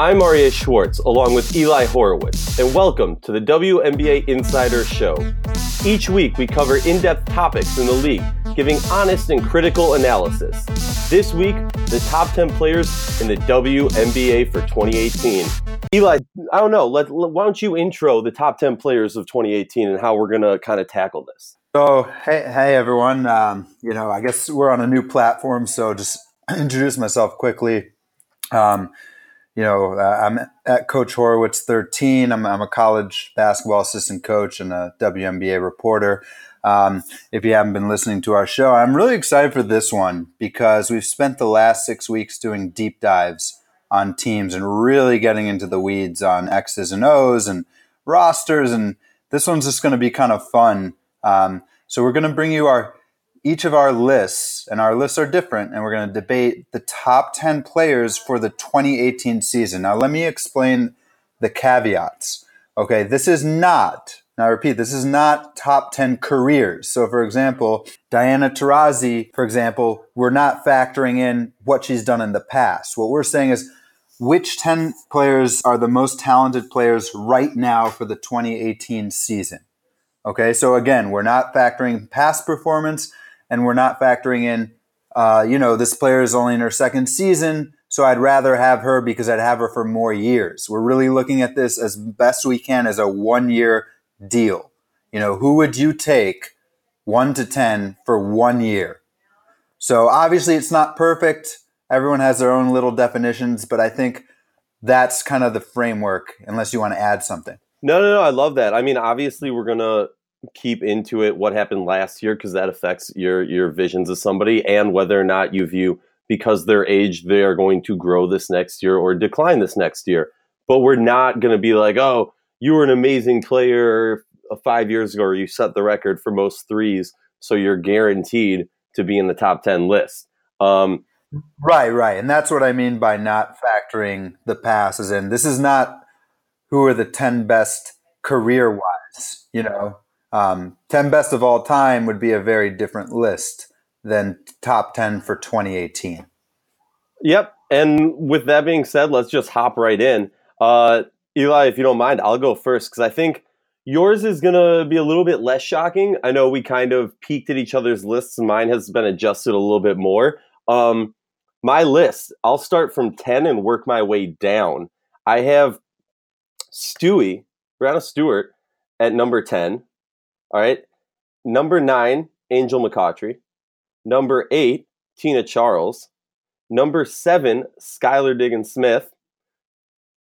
I'm Aryeh Schwartz, along with Eli Horowitz, and welcome to the WNBA Insider Show. Each week, we cover in depth topics in the league, giving honest and critical analysis. This week, the top 10 players in the WNBA for 2018. Eli, I don't know, let, let, why don't you intro the top 10 players of 2018 and how we're going to kind of tackle this? So, hey, hey everyone. Um, you know, I guess we're on a new platform, so just introduce myself quickly. Um, you know, uh, I'm at Coach Horowitz 13. I'm, I'm, a college basketball assistant coach and a WNBA reporter. Um, if you haven't been listening to our show, I'm really excited for this one because we've spent the last six weeks doing deep dives on teams and really getting into the weeds on X's and O's and rosters. And this one's just going to be kind of fun. Um, so we're going to bring you our each of our lists, and our lists are different, and we're going to debate the top 10 players for the 2018 season. Now, let me explain the caveats. Okay, this is not, now I repeat, this is not top 10 careers. So, for example, Diana Taurasi, for example, we're not factoring in what she's done in the past. What we're saying is, which 10 players are the most talented players right now for the 2018 season? Okay, so again, we're not factoring past performance and we're not factoring in, uh, you know, this player is only in her second season, so I'd rather have her because I'd have her for more years. We're really looking at this as best we can as a one year deal. You know, who would you take one to 10 for one year? So obviously it's not perfect. Everyone has their own little definitions, but I think that's kind of the framework, unless you want to add something. No, no, no. I love that. I mean, obviously, we're gonna keep into it what happened last year because that affects your your visions of somebody and whether or not you view because their age they are going to grow this next year or decline this next year. But we're not going to be like, oh, you were an amazing player five years ago, or you set the record for most threes, so you're guaranteed to be in the top ten list. Um, right, right, and that's what I mean by not factoring the passes in. This is not who are the ten best career wise. You know, um, 10 best of all time would be a very different list than top 10 for 2018. Yep. And with that being said, let's just hop right in. Uh, Eli, if you don't mind, I'll go first because I think yours is going to be a little bit less shocking. I know we kind of peeked at each other's lists. And mine has been adjusted a little bit more. Um, my list, I'll start from 10 and work my way down. I have Stewie, Breanna Stewart, at number 10. All right. Number nine, Angel McCoughtry. Number eight, Tina Charles. Number seven, Skylar Diggins Smith.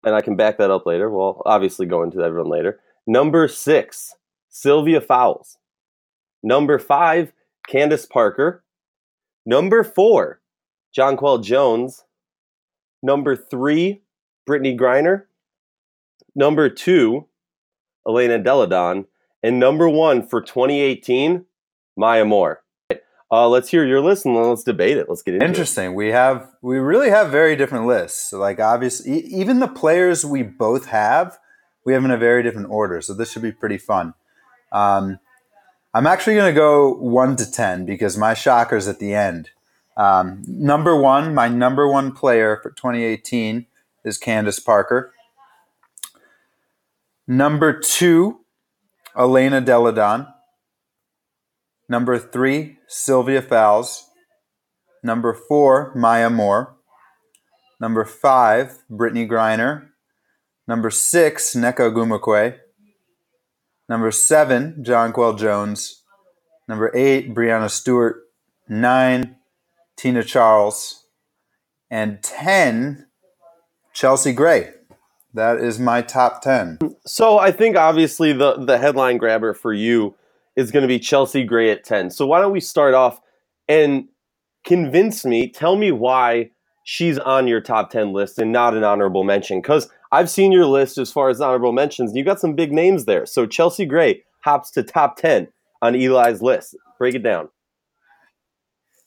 And I can back that up later. Well, obviously go into everyone later. Number six, Sylvia Fowles. Number five, Candace Parker. Number four, Jonquel Jones. Number three, Brittney Griner. Number two, Elena Delle Donne. And number one for 2018, Maya Moore. Uh, let's hear your list and let's debate it. Let's get into Interesting. It. We have we really have very different lists. So like obviously, even the players we both have, we have in a very different order. So this should be pretty fun. Um, I'm actually going to go one to ten because my shocker's at the end. Um, number one, my number one player for 2018 is Candace Parker. Number two Elena Delle Donne. Number three, Sylvia Fowles. Number four, Maya Moore. Number five, Brittney Griner. Number six, Nneka Ogwumike. Number seven, Jonquel Jones. Number eight, Breanna Stewart. Nine, Tina Charles. And ten, Chelsea Gray. That is my top 10. So I think obviously the, the headline grabber for you is going to be Chelsea Gray at 10. So why don't we start off and convince me, tell me why she's on your top 10 list and not an honorable mention. Because I've seen your list as far as honorable mentions, and you got some big names there. So Chelsea Gray hops to top 10 on Eli's list. Break it down.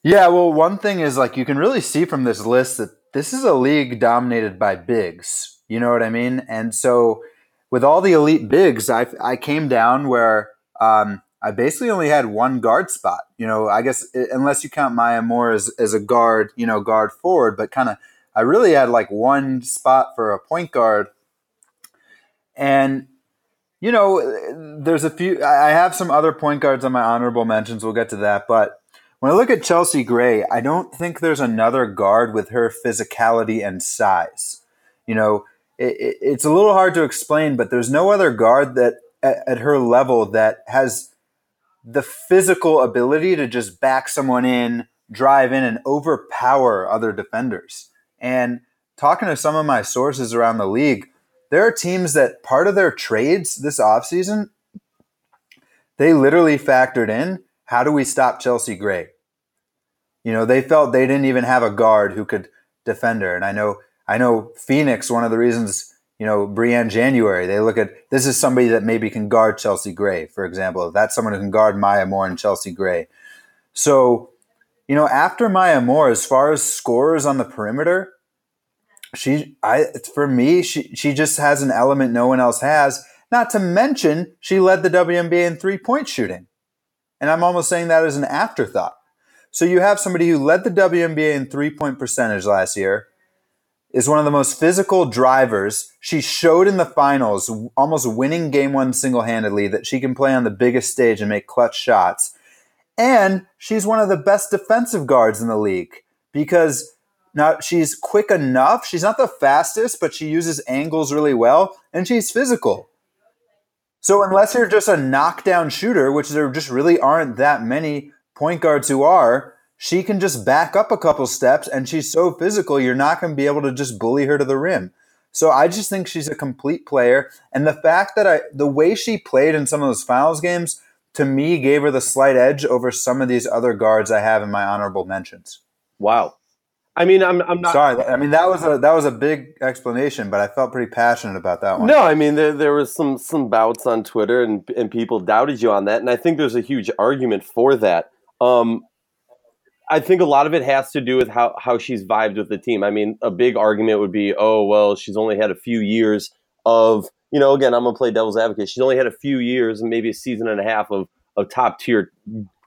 Yeah, well, one thing is like you can really see from this list that this is a league dominated by bigs. You know what I mean? And so with all the elite bigs, I, I came down where um, I basically only had one guard spot. You know, I guess unless you count Maya Moore as, as a guard, you know, guard forward, but kind of I really had like one spot for a point guard. And, you know, there's a few, I have some other point guards on my honorable mentions. We'll get to that. But when I look at Chelsea Gray, I don't think there's another guard with her physicality and size. You know, it, it's a little hard to explain, but there's no other guard that at, at her level that has the physical ability to just back someone in, drive in, and overpower other defenders. And talking to some of my sources around the league, there are teams that part of their trades this offseason, they literally factored in how do we stop Chelsea Gray? You know, they felt they didn't even have a guard who could defend her. And I know I know Phoenix, one of the reasons, you know, Briann January, they look at this is somebody that maybe can guard Chelsea Gray, for example. That's someone who can guard Maya Moore and Chelsea Gray. So, you know, after Maya Moore, as far as scorers on the perimeter, she I for me, she she just has an element no one else has. Not to mention, she led the WNBA in three point shooting. And I'm almost saying that as an afterthought. So you have somebody who led the WNBA in three point percentage last year, is one of the most physical drivers. She showed in the finals, almost winning game one single handedly, that she can play on the biggest stage and make clutch shots. And she's one of the best defensive guards in the league because now she's quick enough. She's not the fastest, but she uses angles really well and she's physical. So unless you're just a knockdown shooter, which there just really aren't that many point guards who are, she can just back up a couple steps and she's so physical, you're not going to be able to just bully her to the rim. So I just think she's a complete player. And the fact that I, the way she played in some of those finals games, to me, gave her the slight edge over some of these other guards I have in my honorable mentions. Wow. I mean, I'm, I'm not sorry. I mean, that was a that was a big explanation, but I felt pretty passionate about that one. No, I mean, there there was some some bouts on Twitter, and and people doubted you on that, and I think there's a huge argument for that. Um, I think a lot of it has to do with how, how she's vibed with the team. I mean, a big argument would be, oh, well, she's only had a few years of, you know, again, I'm going to play devil's advocate. She's only had a few years and maybe a season and a half of, of top tier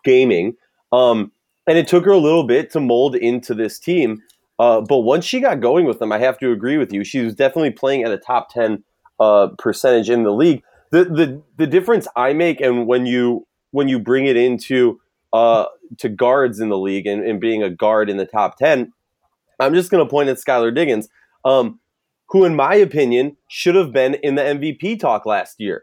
gaming. Um, and it took her a little bit to mold into this team. Uh, but once she got going with them, I have to agree with you. She was definitely playing at a top 10 uh, percentage in the league. The, the, the difference I make and when you, when you bring it into uh, to guards in the league and, and, being a guard in the top 10, I'm just going to point at Skylar Diggins, um, who, in my opinion, should have been in the MVP talk last year.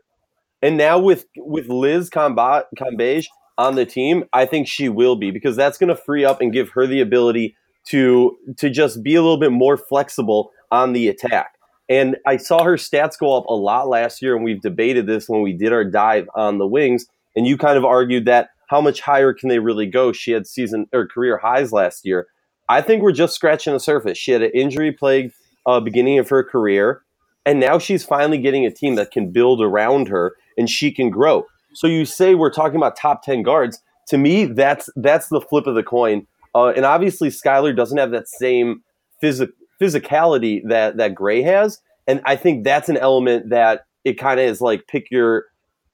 And now with with Liz Cambage on the team, I think she will be because that's going to free up and give her the ability to to just be a little bit more flexible on the attack. And I saw her stats go up a lot last year, and we've debated this when we did our dive on the wings. And you kind of argued that how much higher can they really go? She had season or career highs last year. I think we're just scratching the surface. She had an injury plagued uh, beginning of her career, and now she's finally getting a team that can build around her and she can grow. So you say we're talking about top ten guards. To me, that's that's the flip of the coin. Uh, and obviously, Skylar doesn't have that same phys- physicality that that Gray has, and I think that's an element that it kind of is like pick your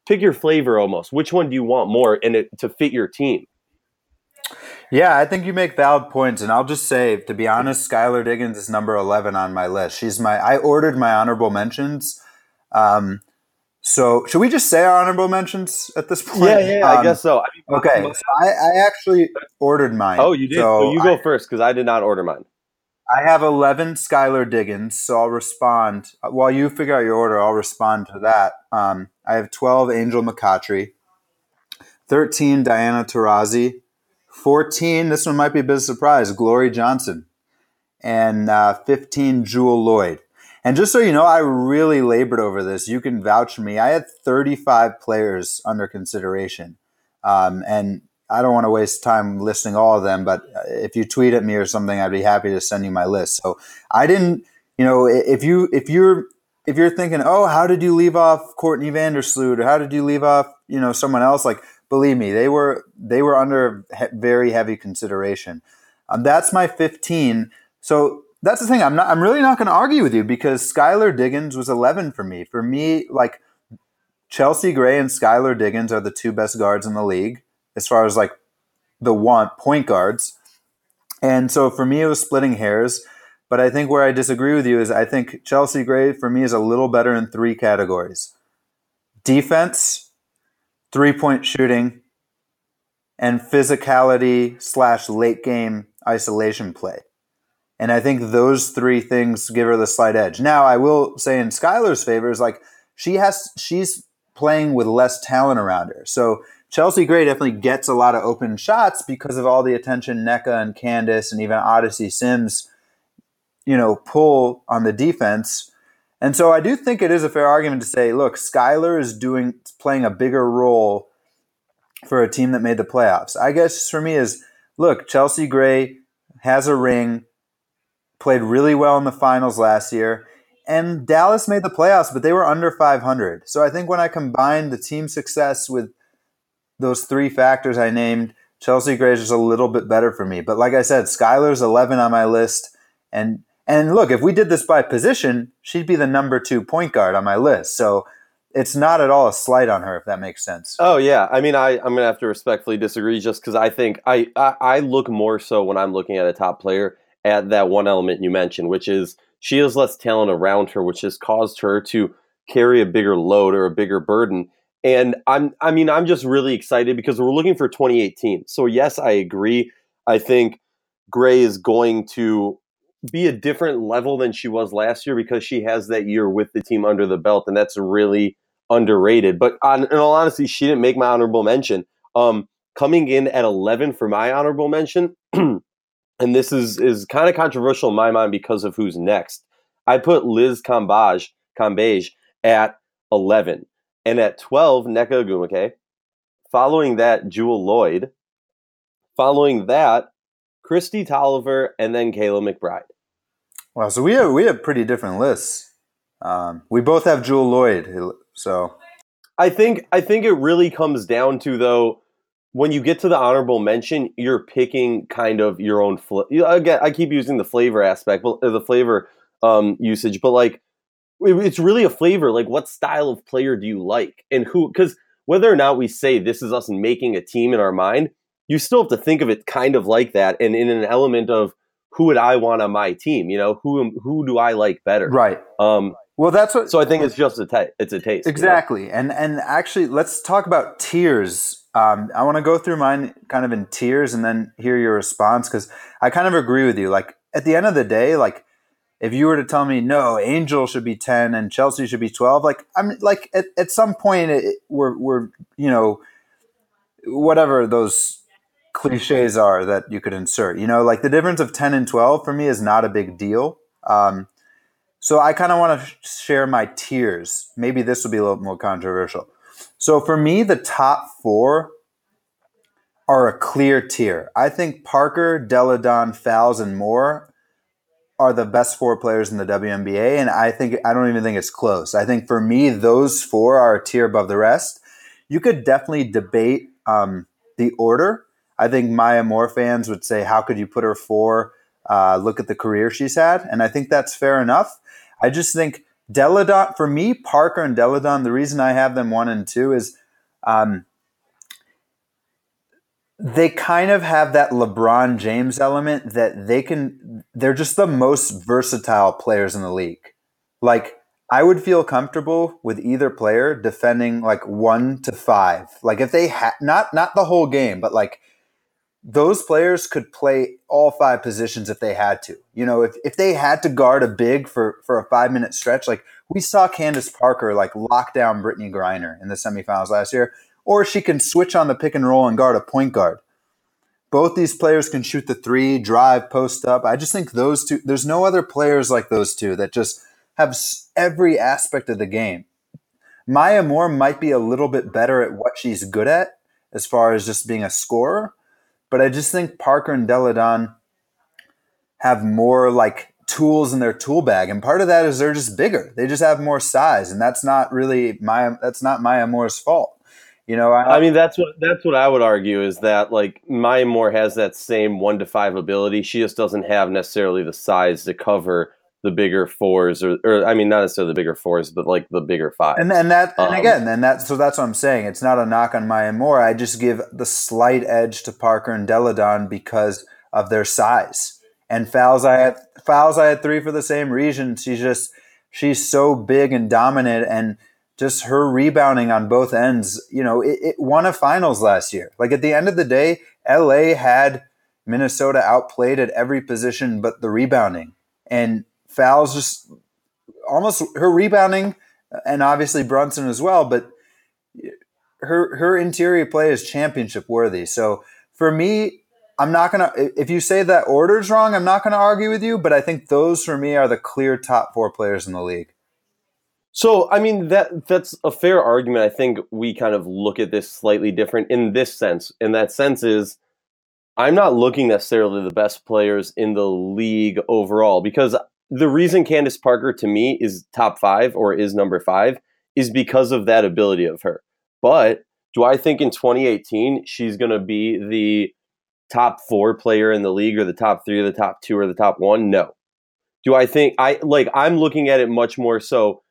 pick your flavor almost. Which one do you want more and it to fit your team? Yeah, I think you make valid points, and I'll just say, to be honest, Skylar Diggins is number eleven on my list. She's my. I ordered my honorable mentions. Um, so should we just say our honorable mentions at this point? Yeah, yeah, um, I guess so. I mean, okay, so I, I, actually ordered mine. Oh, you did. So, so you go I, first because I did not order mine. I have 11 Skylar Diggins, so I'll respond. While you figure out your order, I'll respond to that. Um, I have 12 Angel McCoughtry, 13 Diana Taurasi, 14, this one might be a bit of a surprise, Glory Johnson, and uh, 15 Jewell Lloyd. And just so you know, I really labored over this. You can vouch for me. I had 35 players under consideration. Um, and I don't want to waste time listing all of them, but if you tweet at me or something, I'd be happy to send you my list. So I didn't, you know, if you if you're if you're thinking, oh, how did you leave off Courtney Vandersloot or how did you leave off, you know, someone else? Like, believe me, they were they were under he- very heavy consideration. Um, that's my 15. So that's the thing. I'm not. I'm really not going to argue with you because Skylar Diggins was 11 for me. For me, like Chelsea Gray and Skylar Diggins are the two best guards in the league as far as like the want point guards. And so for me, it was splitting hairs. But I think where I disagree with you is I think Chelsea Gray for me is a little better in three categories defense, three point shooting, and physicality slash late game isolation play. And I think those three things give her the slight edge. Now, I will say in Skylar's favor is like she has she's playing with less talent around her. So Chelsea Gray definitely gets a lot of open shots because of all the attention Nneka and Candace and even Odyssey Sims, you know, pull on the defense. And so I do think it is a fair argument to say, look, Skylar is doing playing a bigger role for a team that made the playoffs. I guess for me is look, Chelsea Gray has a ring, played really well in the finals last year, and Dallas made the playoffs, but they were under 500. So I think when I combine the team success with those three factors I named, Chelsea just a little bit better for me. But like I said, Skylar's 11 on my list, and and look, if we did this by position, she'd be the number two point guard on my list. So it's not at all a slight on her, if that makes sense. Oh yeah, I mean, I I'm gonna have to respectfully disagree, just because I think I, I I look more so when I'm looking at a top player at that one element you mentioned, which is she has less talent around her, which has caused her to carry a bigger load or a bigger burden. And I'm I mean, I'm just really excited because we're looking for 2018. So yes, I agree. I think Gray is going to be a different level than she was last year because she has that year with the team under the belt, and that's really underrated. But on, in all honesty, she didn't make my honorable mention. Um, coming in at 11 for my honorable mention, and this is is kind of controversial in my mind because of who's next. I put Liz Cambage, Cambage at 11, and at 12, Nneka Ogwumike. Following that, Jewell Lloyd. Following that, Kristi Toliver, and then Kayla McBride. Wow, so we have we have pretty different lists. Um, we both have Jewell Lloyd, so I think I think it really comes down to though when you get to the honorable mention, you're picking kind of your own fl- again. I keep using the flavor aspect, but the flavor um, usage, but like it's really a flavor. Like, what style of player do you like, and who? Because whether or not we say this is us making a team in our mind, you still have to think of it kind of like that, and in an element of who would I want on my team? You know, who who do I like better? Right. Um, well, that's what. So I think it's just a ta- it's a taste. Exactly, you know? and and actually, let's talk about tiers. Um, I want to go through mine kind of in tiers and then hear your response because I kind of agree with you. Like at the end of the day, like if you were to tell me no, Angel should be ten and Chelsea should be twelve, like I'm like at, at some point it, we're we're you know whatever those cliches are that you could insert. You know, like the difference of 10 and 12 for me is not a big deal. Um, so I kind of want to share my tiers. Maybe this will be a little more controversial. So for me, the top four are a clear tier. I think Parker, Delle Donne, Fowles, and Moore are the best four players in the WNBA, and I think I don't even think it's close. I think for me, those four are a tier above the rest. You could definitely debate um, the order, I think Maya Moore fans would say, how could you put her four? Uh, look at the career she's had. And I think that's fair enough. I just think Delle Donne, for me, Parker and Delle Donne, the reason I have them one and two is um, they kind of have that LeBron James element that they can, they're just the most versatile players in the league. Like, I would feel comfortable with either player defending like one to five. Like if they had not not the whole game, but like those players could play all five positions if they had to. You know, if, if they had to guard a big for, for a five minute stretch, like we saw Candace Parker like lock down Brittney Griner in the semifinals last year, or she can switch on the pick and roll and guard a point guard. Both these players can shoot the three, drive, post up. I just think those two, there's no other players like those two that just have every aspect of the game. Maya Moore might be a little bit better at what she's good at as far as just being a scorer but I just think Parker and Delle Donne have more like tools in their tool bag, and part of that is they're just bigger. They just have more size, and that's not really my that's not Maya Moore's fault. You know, I, I, mean that's what that's what I would argue is that like Maya Moore has that same one to five ability. She just doesn't have necessarily the size to cover the bigger fours or, or I mean not necessarily the bigger fours, but like the bigger five. And and that and um, again, and that so that's what I'm saying. It's not a knock on Maya Moore. I just give the slight edge to Parker and Delle Donne because of their size. And Fowles I had Fowles I had three for the same reason. She's just she's so big and dominant and just her rebounding on both ends, you know, it, it, won a finals last year. Like at the end of the day, LA had Minnesota outplayed at every position but the rebounding. And Fowles just almost her rebounding uh, and obviously Brunson as well, but her her interior play is championship worthy. So for me, I'm not gonna. If you say that order's wrong, I'm not gonna argue with you. But I think those for me are the clear top four players in the league. So, I mean that that's a fair argument. I think we kind of look at this slightly different in this sense. And that sense is I'm not looking necessarily the best players in the league overall because the reason Candace Parker to me is top 5 or is number 5 is because of that ability of her. But do I think in 2018 she's going to be the top 4 player in the league or the top 3 or the top 2 or the top 1? No. Do I think I like I'm looking at it much more so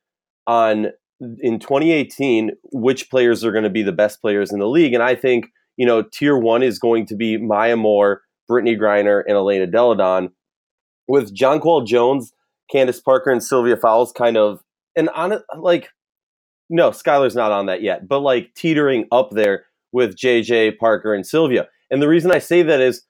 on in 2018 which players are going to be the best players in the league. And I think, you know, tier one is going to be Maya Moore, Brittney Griner, and Elena Delle Donne. With Jonquel Jones, Candace Parker, and Sylvia Fowles kind of, and on like, no, Skylar's not on that yet, but like teetering up there with JJ, Parker, and Sylvia. And the reason I say that is,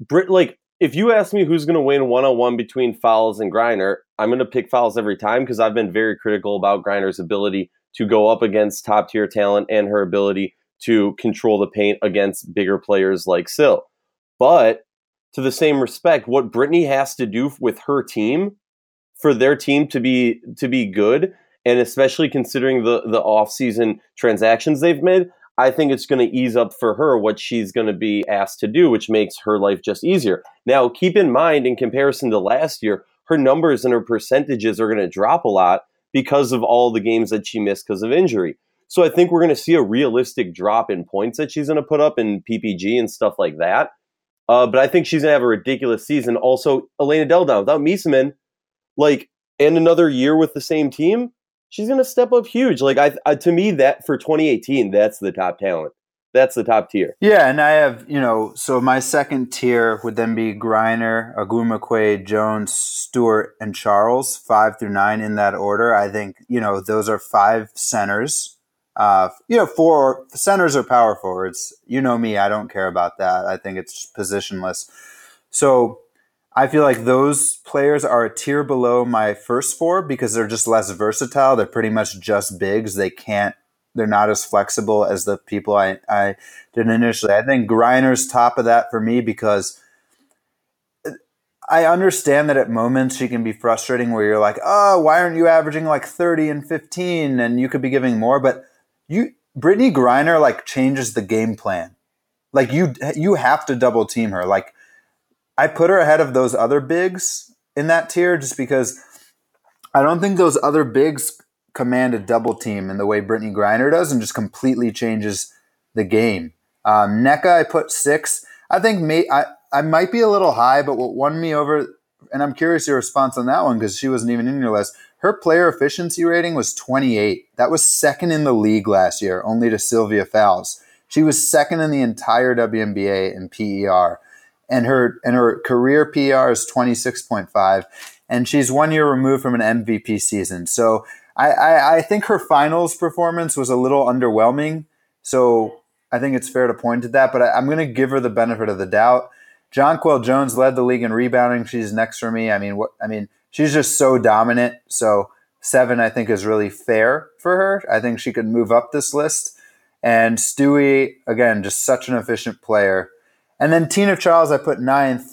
Brit, like, if you ask me who's going to win one on one between Fowles and Griner, I'm going to pick Fowles every time because I've been very critical about Griner's ability to go up against top tier talent and her ability to control the paint against bigger players like Syl. But to the same respect, what Brittney has to do with her team for their team to be to be good, and especially considering the the offseason transactions they've made, I think it's going to ease up for her what she's going to be asked to do, which makes her life just easier. Now, keep in mind, in comparison to last year, her numbers and her percentages are going to drop a lot because of all the games that she missed because of injury. So I think we're going to see a realistic drop in points that she's going to put up in PPG and stuff like that. Uh, but I think she's to have a ridiculous season. Also, Elena Delle Donne, without Meesseman, like, and another year with the same team, she's to step up huge. Like I, I, to me, that for 2018, that's the top talent. That's the top tier. Yeah, and I have you know, so my second tier would then be Griner, Ogwumike, Jones, Stewart, and Charles, five through nine in that order. I think you know those are five centers. Uh, you know, four centers are power forwards. You know me, I don't care about that. I think it's positionless. So I feel like those players are a tier below my first four because they're just less versatile. They're pretty much just bigs. They can't, they're not as flexible as the people I, I did initially. I think Griner's top of that for me because I understand that at moments she can be frustrating where you're like, oh, why aren't you averaging like 30 and 15 and you could be giving more? But you, Brittney Griner like changes the game plan. Like you, you have to double team her. Like, I put her ahead of those other bigs in that tier just because I don't think those other bigs command a double team in the way Brittney Griner does and just completely changes the game. Um, Nneka, I put six. I think may, I, I might be a little high, but what won me over, and I'm curious your response on that one because she wasn't even in your list. Her player efficiency rating was 28. That was second in the league last year, only to Sylvia Fowles. She was second in the entire WNBA in PER and her and her career PER is 26.5, and she's one year removed from an MVP season. So I, I, I think her finals performance was a little underwhelming. So I think it's fair to point to that, but I, am going to give her the benefit of the doubt. Jonquel Jones led the league in rebounding. She's next for me. I mean, what I mean, she's just so dominant. So seven, I think, is really fair for her. I think she could move up this list. And Stewie, again, just such an efficient player. And then Tina Charles, I put ninth.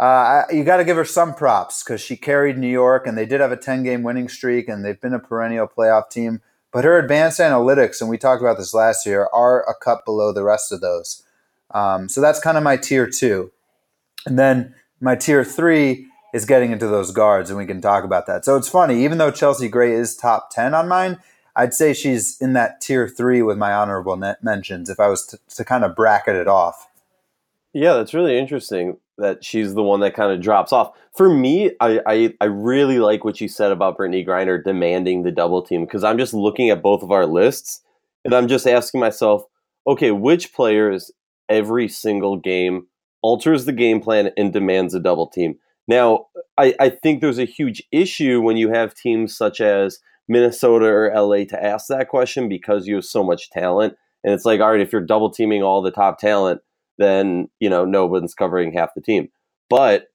Uh, you got to give her some props because she carried New York, and they did have a 10 game winning streak, and they've been a perennial playoff team. But her advanced analytics, and we talked about this last year, are a cut below the rest of those. Um, so that's kind of my tier two. And then my tier three is getting into those guards, and we can talk about that. So it's funny, even though Chelsea Gray is top 10 on mine, I'd say she's in that tier three with my honorable mentions if I was to, to kind of bracket it off. Yeah, that's really interesting that she's the one that kind of drops off. For me, I, I, I really like what you said about Brittney Griner demanding the double team because I'm just looking at both of our lists and I'm just asking myself, okay, which players every single game alters the game plan and demands a double team. Now, I, I think there's a huge issue when you have teams such as Minnesota or LA to ask that question because you have so much talent. And it's like, all right, if you're double teaming all the top talent, then, you know, no one's covering half the team. But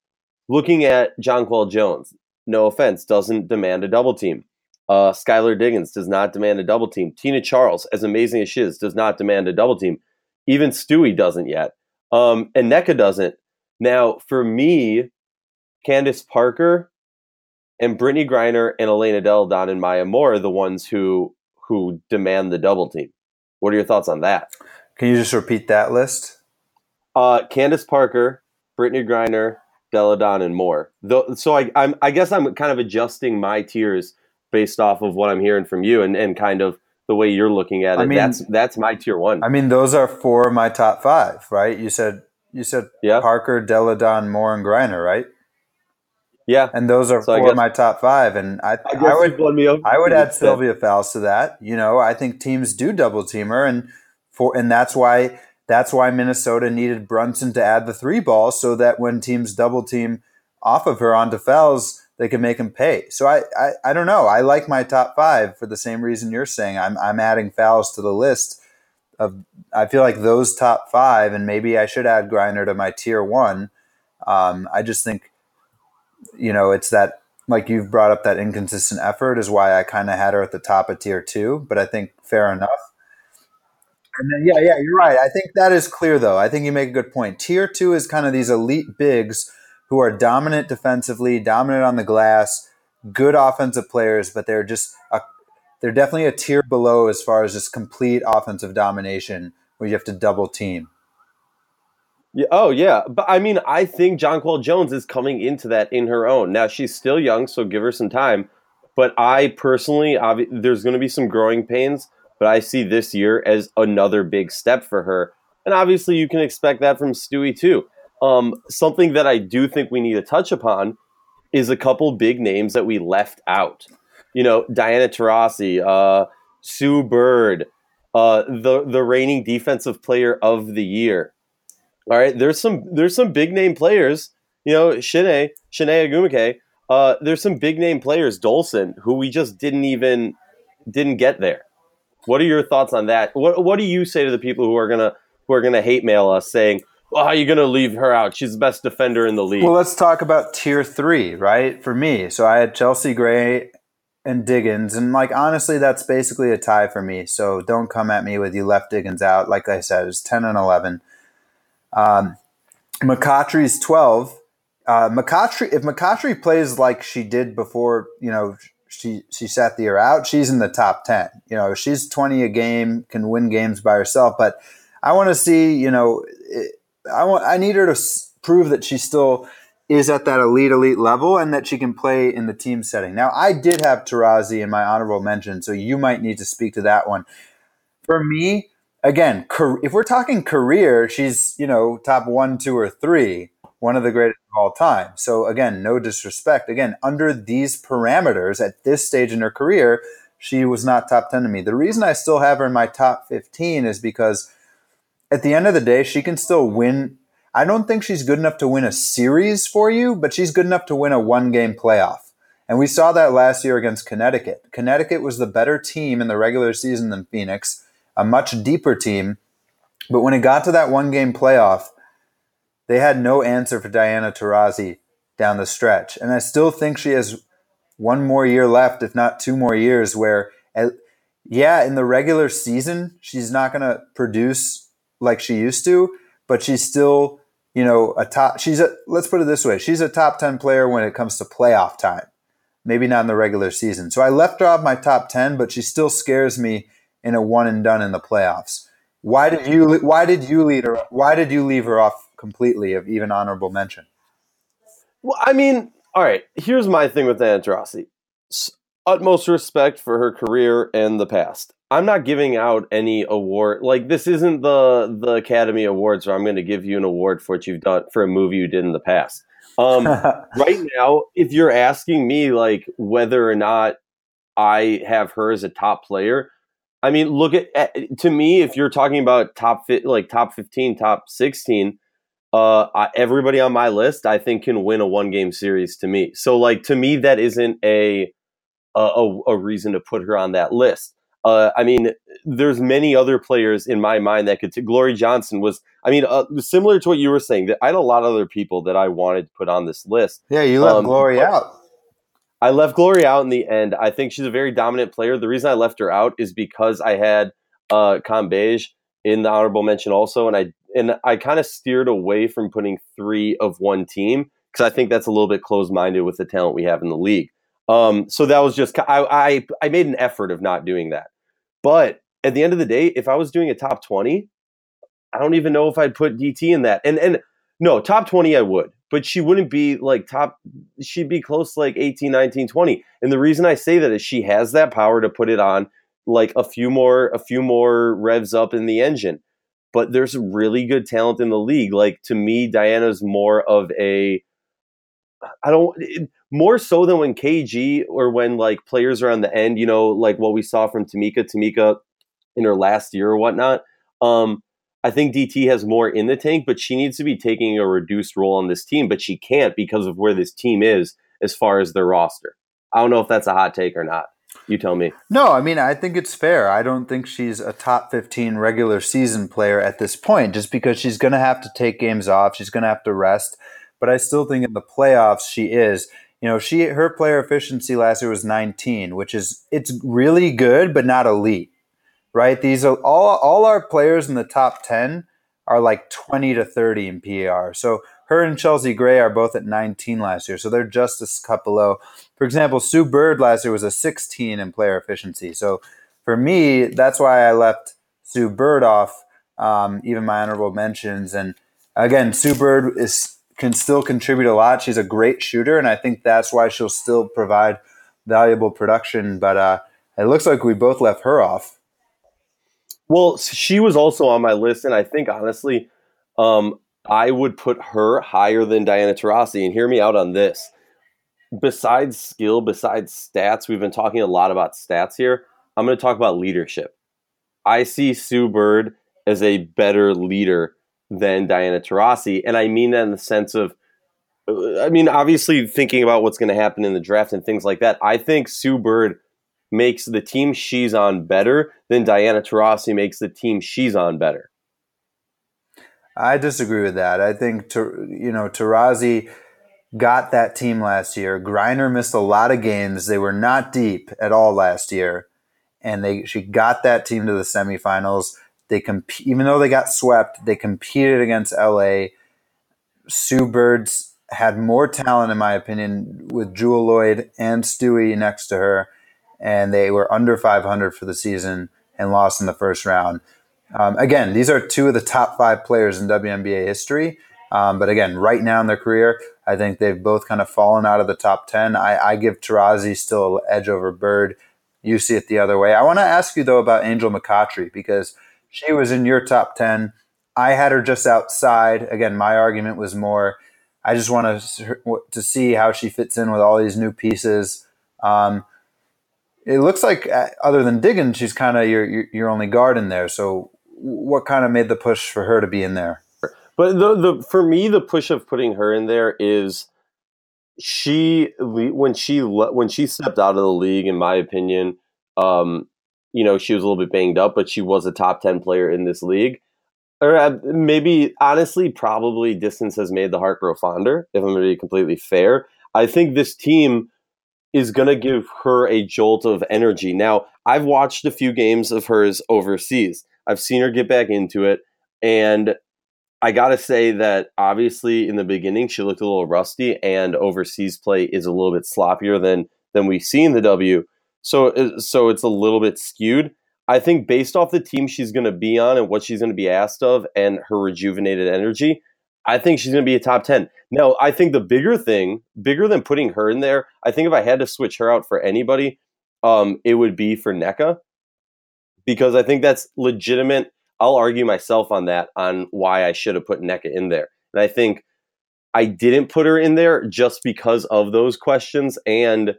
looking at Jonquel Jones, no offense, doesn't demand a double team. Uh, Skylar Diggins does not demand a double team. Tina Charles, as amazing as she is, does not demand a double team. Even Stewie doesn't yet. Um, and Nneka doesn't. Now, for me, Candace Parker and Brittney Griner and Elena Delle Donne and Maya Moore are the ones who who demand the double team. What are your thoughts on that? Can you just repeat that list? Uh, Candace Parker, Brittney Griner, Delle Donne, and Moore. Though, so I, I'm, I guess I'm kind of adjusting my tiers based off of what I'm hearing from you and, and kind of the way you're looking at it. I mean, that's that's my tier one. I mean, those are four of my top five, right? You said you said yeah. Parker, Delle Donne, Moore, and Griner, right? Yeah, and those are so four of my top five. And I, I, I would I would add Sylvia Fowles to that. You know, I think teams do double team her, and for and that's why that's why Minnesota needed Brunson to add the three ball so that when teams double team off of her onto Fowles they can make him pay. So I, I, I don't know. I like my top five for the same reason you're saying. I'm, I'm adding Fowles to the list of. I feel like those top five, and maybe I should add Griner to my tier one. Um, I just think, you know, it's that like you've brought up that inconsistent effort is why I kind of had her at the top of tier two. But I think fair enough. And then, yeah, yeah, you're right. I think that is clear, though. I think you make a good point. Tier two is kind of these elite bigs who are dominant defensively, dominant on the glass, good offensive players, but they're just a, they're definitely a tier below as far as just complete offensive domination where you have to double team. Yeah, oh yeah, but I mean, I think Jonquel Jones is coming into that in her own. Now she's still young, so give her some time. But I personally, obvi- there's going to be some growing pains, but I see this year as another big step for her. And obviously, you can expect that from Stewie too. Um, something that I do think we need to touch upon is a couple big names that we left out. You know, Diana Taurasi, uh, Sue Bird, uh, the the reigning defensive player of the year. All right, there's some there's some big name players. You know, Chiney Chiney Ogwumike. Uh, there's some big name players, Dolson, who we just didn't even didn't get there. What are your thoughts on that? What What do you say to the people who are gonna who are gonna hate mail us saying, well, how are you going to leave her out? She's the best defender in the league. Well, let's talk about tier three, right? For me, so I had Chelsea Gray and Diggins, and like honestly, that's basically a tie for me. So don't come at me with you left Diggins out. Like I said, it's ten and eleven. Um, McCoughtry's twelve. Uh, McCoughtry, if McCoughtry plays like she did before, you know, she she sat the year out, she's in the top ten. You know, she's twenty a game, can win games by herself, but I want to see, you know. It, I want I need her to prove that she still is at that elite elite level and that she can play in the team setting. Now, I did have Taurasi in my honorable mention, so you might need to speak to that one. For me, again, if we're talking career, she's you know top one, two, or three, one of the greatest of all time. So again, no disrespect. Again, under these parameters at this stage in her career, she was not top ten to me. The reason I still have her in my top fifteen is because at the end of the day, she can still win. I don't think she's good enough to win a series for you, but she's good enough to win a one game playoff. And we saw that last year against Connecticut. Connecticut was the better team in the regular season than Phoenix, a much deeper team. But when it got to that one game playoff, they had no answer for Diana Taurasi down the stretch. And I still think she has one more year left, if not two more years, where, yeah, in the regular season, she's not going to produce like she used to, but she's still, you know, a top. She's a let's put it this way: she's a top ten player when it comes to playoff time. Maybe not in the regular season. So I left her off my top ten, but she still scares me in a one and done in the playoffs. Why did you? Why did you lead her? Why did you leave her off completely of even honorable mention? Well, I mean, all right. Here's my thing with Andrassi. Utmost respect for her career and the past. I'm not giving out any award. Like this isn't the the Academy Awards where I'm going to give you an award for what you've done for a movie you did in the past. Um, right now, if you're asking me like whether or not I have her as a top player, I mean, look at, at to me if you're talking about top fit like top 15, top 16, uh, I, everybody on my list, I think, can win a one game series to me. So, like, to me, that isn't a, a, a reason to put her on that list. Uh, I mean, there's many other players in my mind that could. T- Glory Johnson was, I mean, uh, similar to what you were saying. That I had a lot of other people that I wanted to put on this list. Yeah, you left um, Glory out. I left Glory out in the end. I think she's a very dominant player. The reason I left her out is because I had uh, Beige in the honorable mention also, and I and I kind of steered away from putting three of one team because I think that's a little bit closed minded with the talent we have in the league. Um, so that was just I, I I made an effort of not doing that. But at the end of the day, if I was doing a top twenty, I don't even know if I'd put DT in that. And and no, top 20 I would, but she wouldn't be like top she'd be close to like 18, 19, 20. And the reason I say that is she has that power to put it on like a few more a few more revs up in the engine but there's really good talent in the league. Like to me, Diana's more of a I don't more so than when KG or when like players are on the end, you know, like what we saw from Tamika, Tamika in her last year or whatnot. Um, I think DT has more in the tank, but she needs to be taking a reduced role on this team, but she can't because of where this team is as far as their roster. I don't know if that's a hot take or not. You tell me. No, I mean, I think it's fair. I don't think she's a top 15 regular season player at this point, just because she's going to have to take games off. She's going to have to rest. But I still think in the playoffs, she is. You know, she her player efficiency last year was 19, which is it's really good, but not elite, right? These are all all our players in the top 10 are like 20 to 30 in PER. So her and Chelsea Gray are both at 19 last year, so they're just a cut below. For example, Sue Bird last year was a 16 in player efficiency. So for me, that's why I left Sue Bird off, um, even my honorable mentions. And again, Sue Bird is can still contribute a lot. She's a great shooter, and I think that's why she'll still provide valuable production. But uh, it looks like we both left her off. Well, she was also on my list, and I think honestly, um, I would put her higher than Diana Taurasi. And hear me out on this. Besides skill, besides stats, we've been talking a lot about stats here. I'm going to talk about leadership. I see Sue Bird as a better leader than Diana Taurasi. And I mean that in the sense of, I mean, obviously thinking about what's going to happen in the draft and things like that. I think Sue Bird makes the team she's on better than Diana Taurasi makes the team she's on better. I disagree with that. I think you know Taurasi got that team last year. Griner missed a lot of games. They were not deep at all last year, and they she got that team to the semifinals. They comp- even though they got swept, they competed against LA. Sue Birds had more talent, in my opinion, with Jewell Lloyd and Stewie next to her, and they were under 500 for the season and lost in the first round. Um, again, these are two of the top five players in WNBA history. Um, but again, right now in their career, I think they've both kind of fallen out of the top 10. I, I give Taurasi still an edge over Bird. You see it the other way. I want to ask you, though, about Angel McCoughtry because she was in your top 10. I had her just outside. Again, my argument was more I just want to, to see how she fits in with all these new pieces. Um, it looks like, uh, other than Diggins, she's kind of your, your, your only guard in there. So, what kind of made the push for her to be in there? But the the for me the push of putting her in there is she when she when she stepped out of the league in my opinion um you know she was a little bit banged up but she was a top 10 player in this league or uh, maybe honestly probably distance has made the heart grow fonder if i'm going to be completely fair i think this team is going to give her a jolt of energy now i've watched a few games of hers overseas I've seen her get back into it, and I gotta say that obviously in the beginning she looked a little rusty, and overseas play is a little bit sloppier than than we see in the W. So uh, so it's a little bit skewed. I think based off the team she's going to be on and what she's going to be asked of, and her rejuvenated energy, I think she's going to be a top 10. Now, I think the bigger thing, bigger than putting her in there, I think if I had to switch her out for anybody, um, it would be for Nneka because I think that's legitimate. I'll argue myself on that on why I should have put Nneka in there. And I think I didn't put her in there just because of those questions. And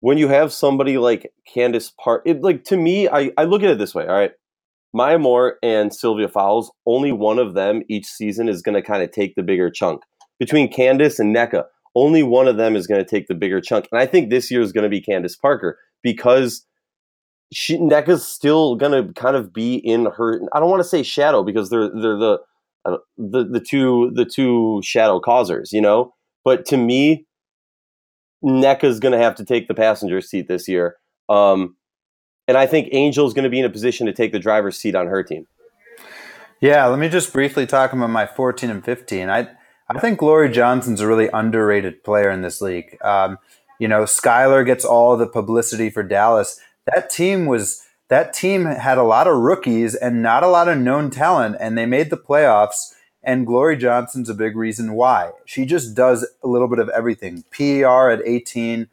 when you have somebody like Candace Park, it like to me, I, I look at it this way. All right. Maya Moore and Sylvia Fowles, only one of them each season is going to kind of take the bigger chunk. Between Candace and Nneka, only one of them is going to take the bigger chunk. And I think this year is going to be Candace Parker because she Nneka's still going to kind of be in her. I don't want to say shadow because they're they're the uh, the the two the two shadow causers, you know. But to me, Nneka's going to have to take the passenger seat this year. Um, and I think Angel's going to be in a position to take the driver's seat on her team. Yeah, let me just briefly talk about my 14 and 15. I I think Glory Johnson's a really underrated player in this league. Um, you know, Skylar gets all the publicity for Dallas. That team was that team had a lot of rookies and not a lot of known talent, and they made the playoffs. And Glory Johnson's a big reason why. She just does a little bit of everything. PER at 18.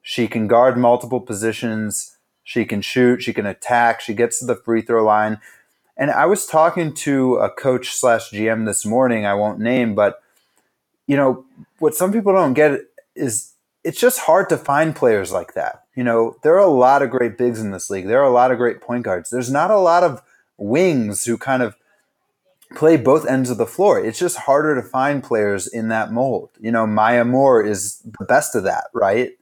She can guard multiple positions. She can shoot. She can attack. She gets to the free throw line. And I was talking to a coach slash GM this morning. I won't name, but you know what some people don't get is it's just hard to find players like that. You know, there are a lot of great bigs in this league. There are a lot of great point guards. There's not a lot of wings who kind of play both ends of the floor. It's just harder to find players in that mold. You know, Maya Moore is the best of that, right?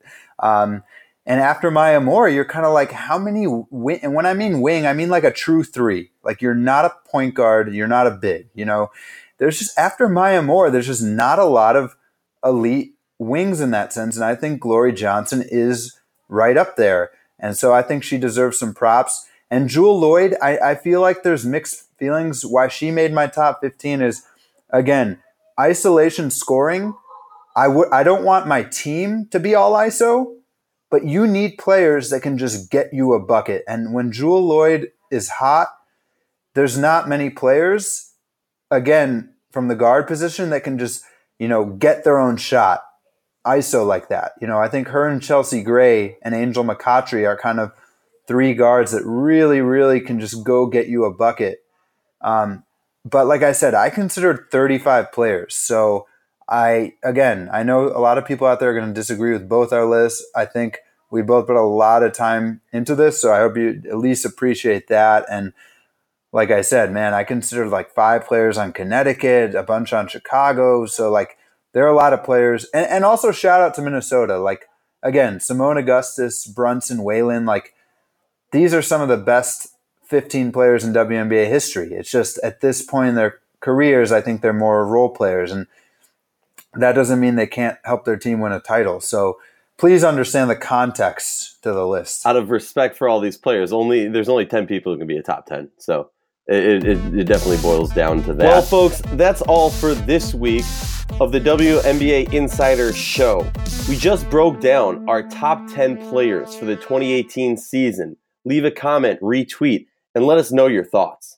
Um, and after Maya Moore, you're kind of like, how many wing? And when I mean wing, I mean like a true three. Like you're not a point guard, you're not a big. You know, there's just after Maya Moore, there's just not a lot of elite wings in that sense. And I think Glory Johnson is right up there. And so I think she deserves some props. And Jewell Lloyd, I, I feel like there's mixed feelings. Why she made my top 15 is, again, isolation scoring. I would I don't want my team to be all ISO, but you need players that can just get you a bucket. And when Jewell Lloyd is hot, there's not many players, again, from the guard position that can just, you know, get their own shot. ISO like that. You know, I think her and Chelsea Gray and Angel McCoughtry are kind of three guards that really, really can just go get you a bucket. Um, but like I said, I considered 35 players. So I, again, I know a lot of people out there are going to disagree with both our lists. I think we both put a lot of time into this. So I hope you at least appreciate that. And like I said, man, I considered like five players on Connecticut, a bunch on Chicago. So like there are a lot of players. And, and also shout out to Minnesota. Like, again, Seimone Augustus, Brunson, Whalen, like, these are some of the best 15 players in WNBA history. It's just at this point in their careers, I think they're more role players. And that doesn't mean they can't help their team win a title. So please understand the context to the list. Out of respect for all these players, only there's only 10 people who can be a top 10. So it, it, it definitely boils down to that. Well, folks, that's all for this week of the WNBA Insider Show. We just broke down our top 10 players for the 2018 season leave a comment, retweet, and let us know your thoughts.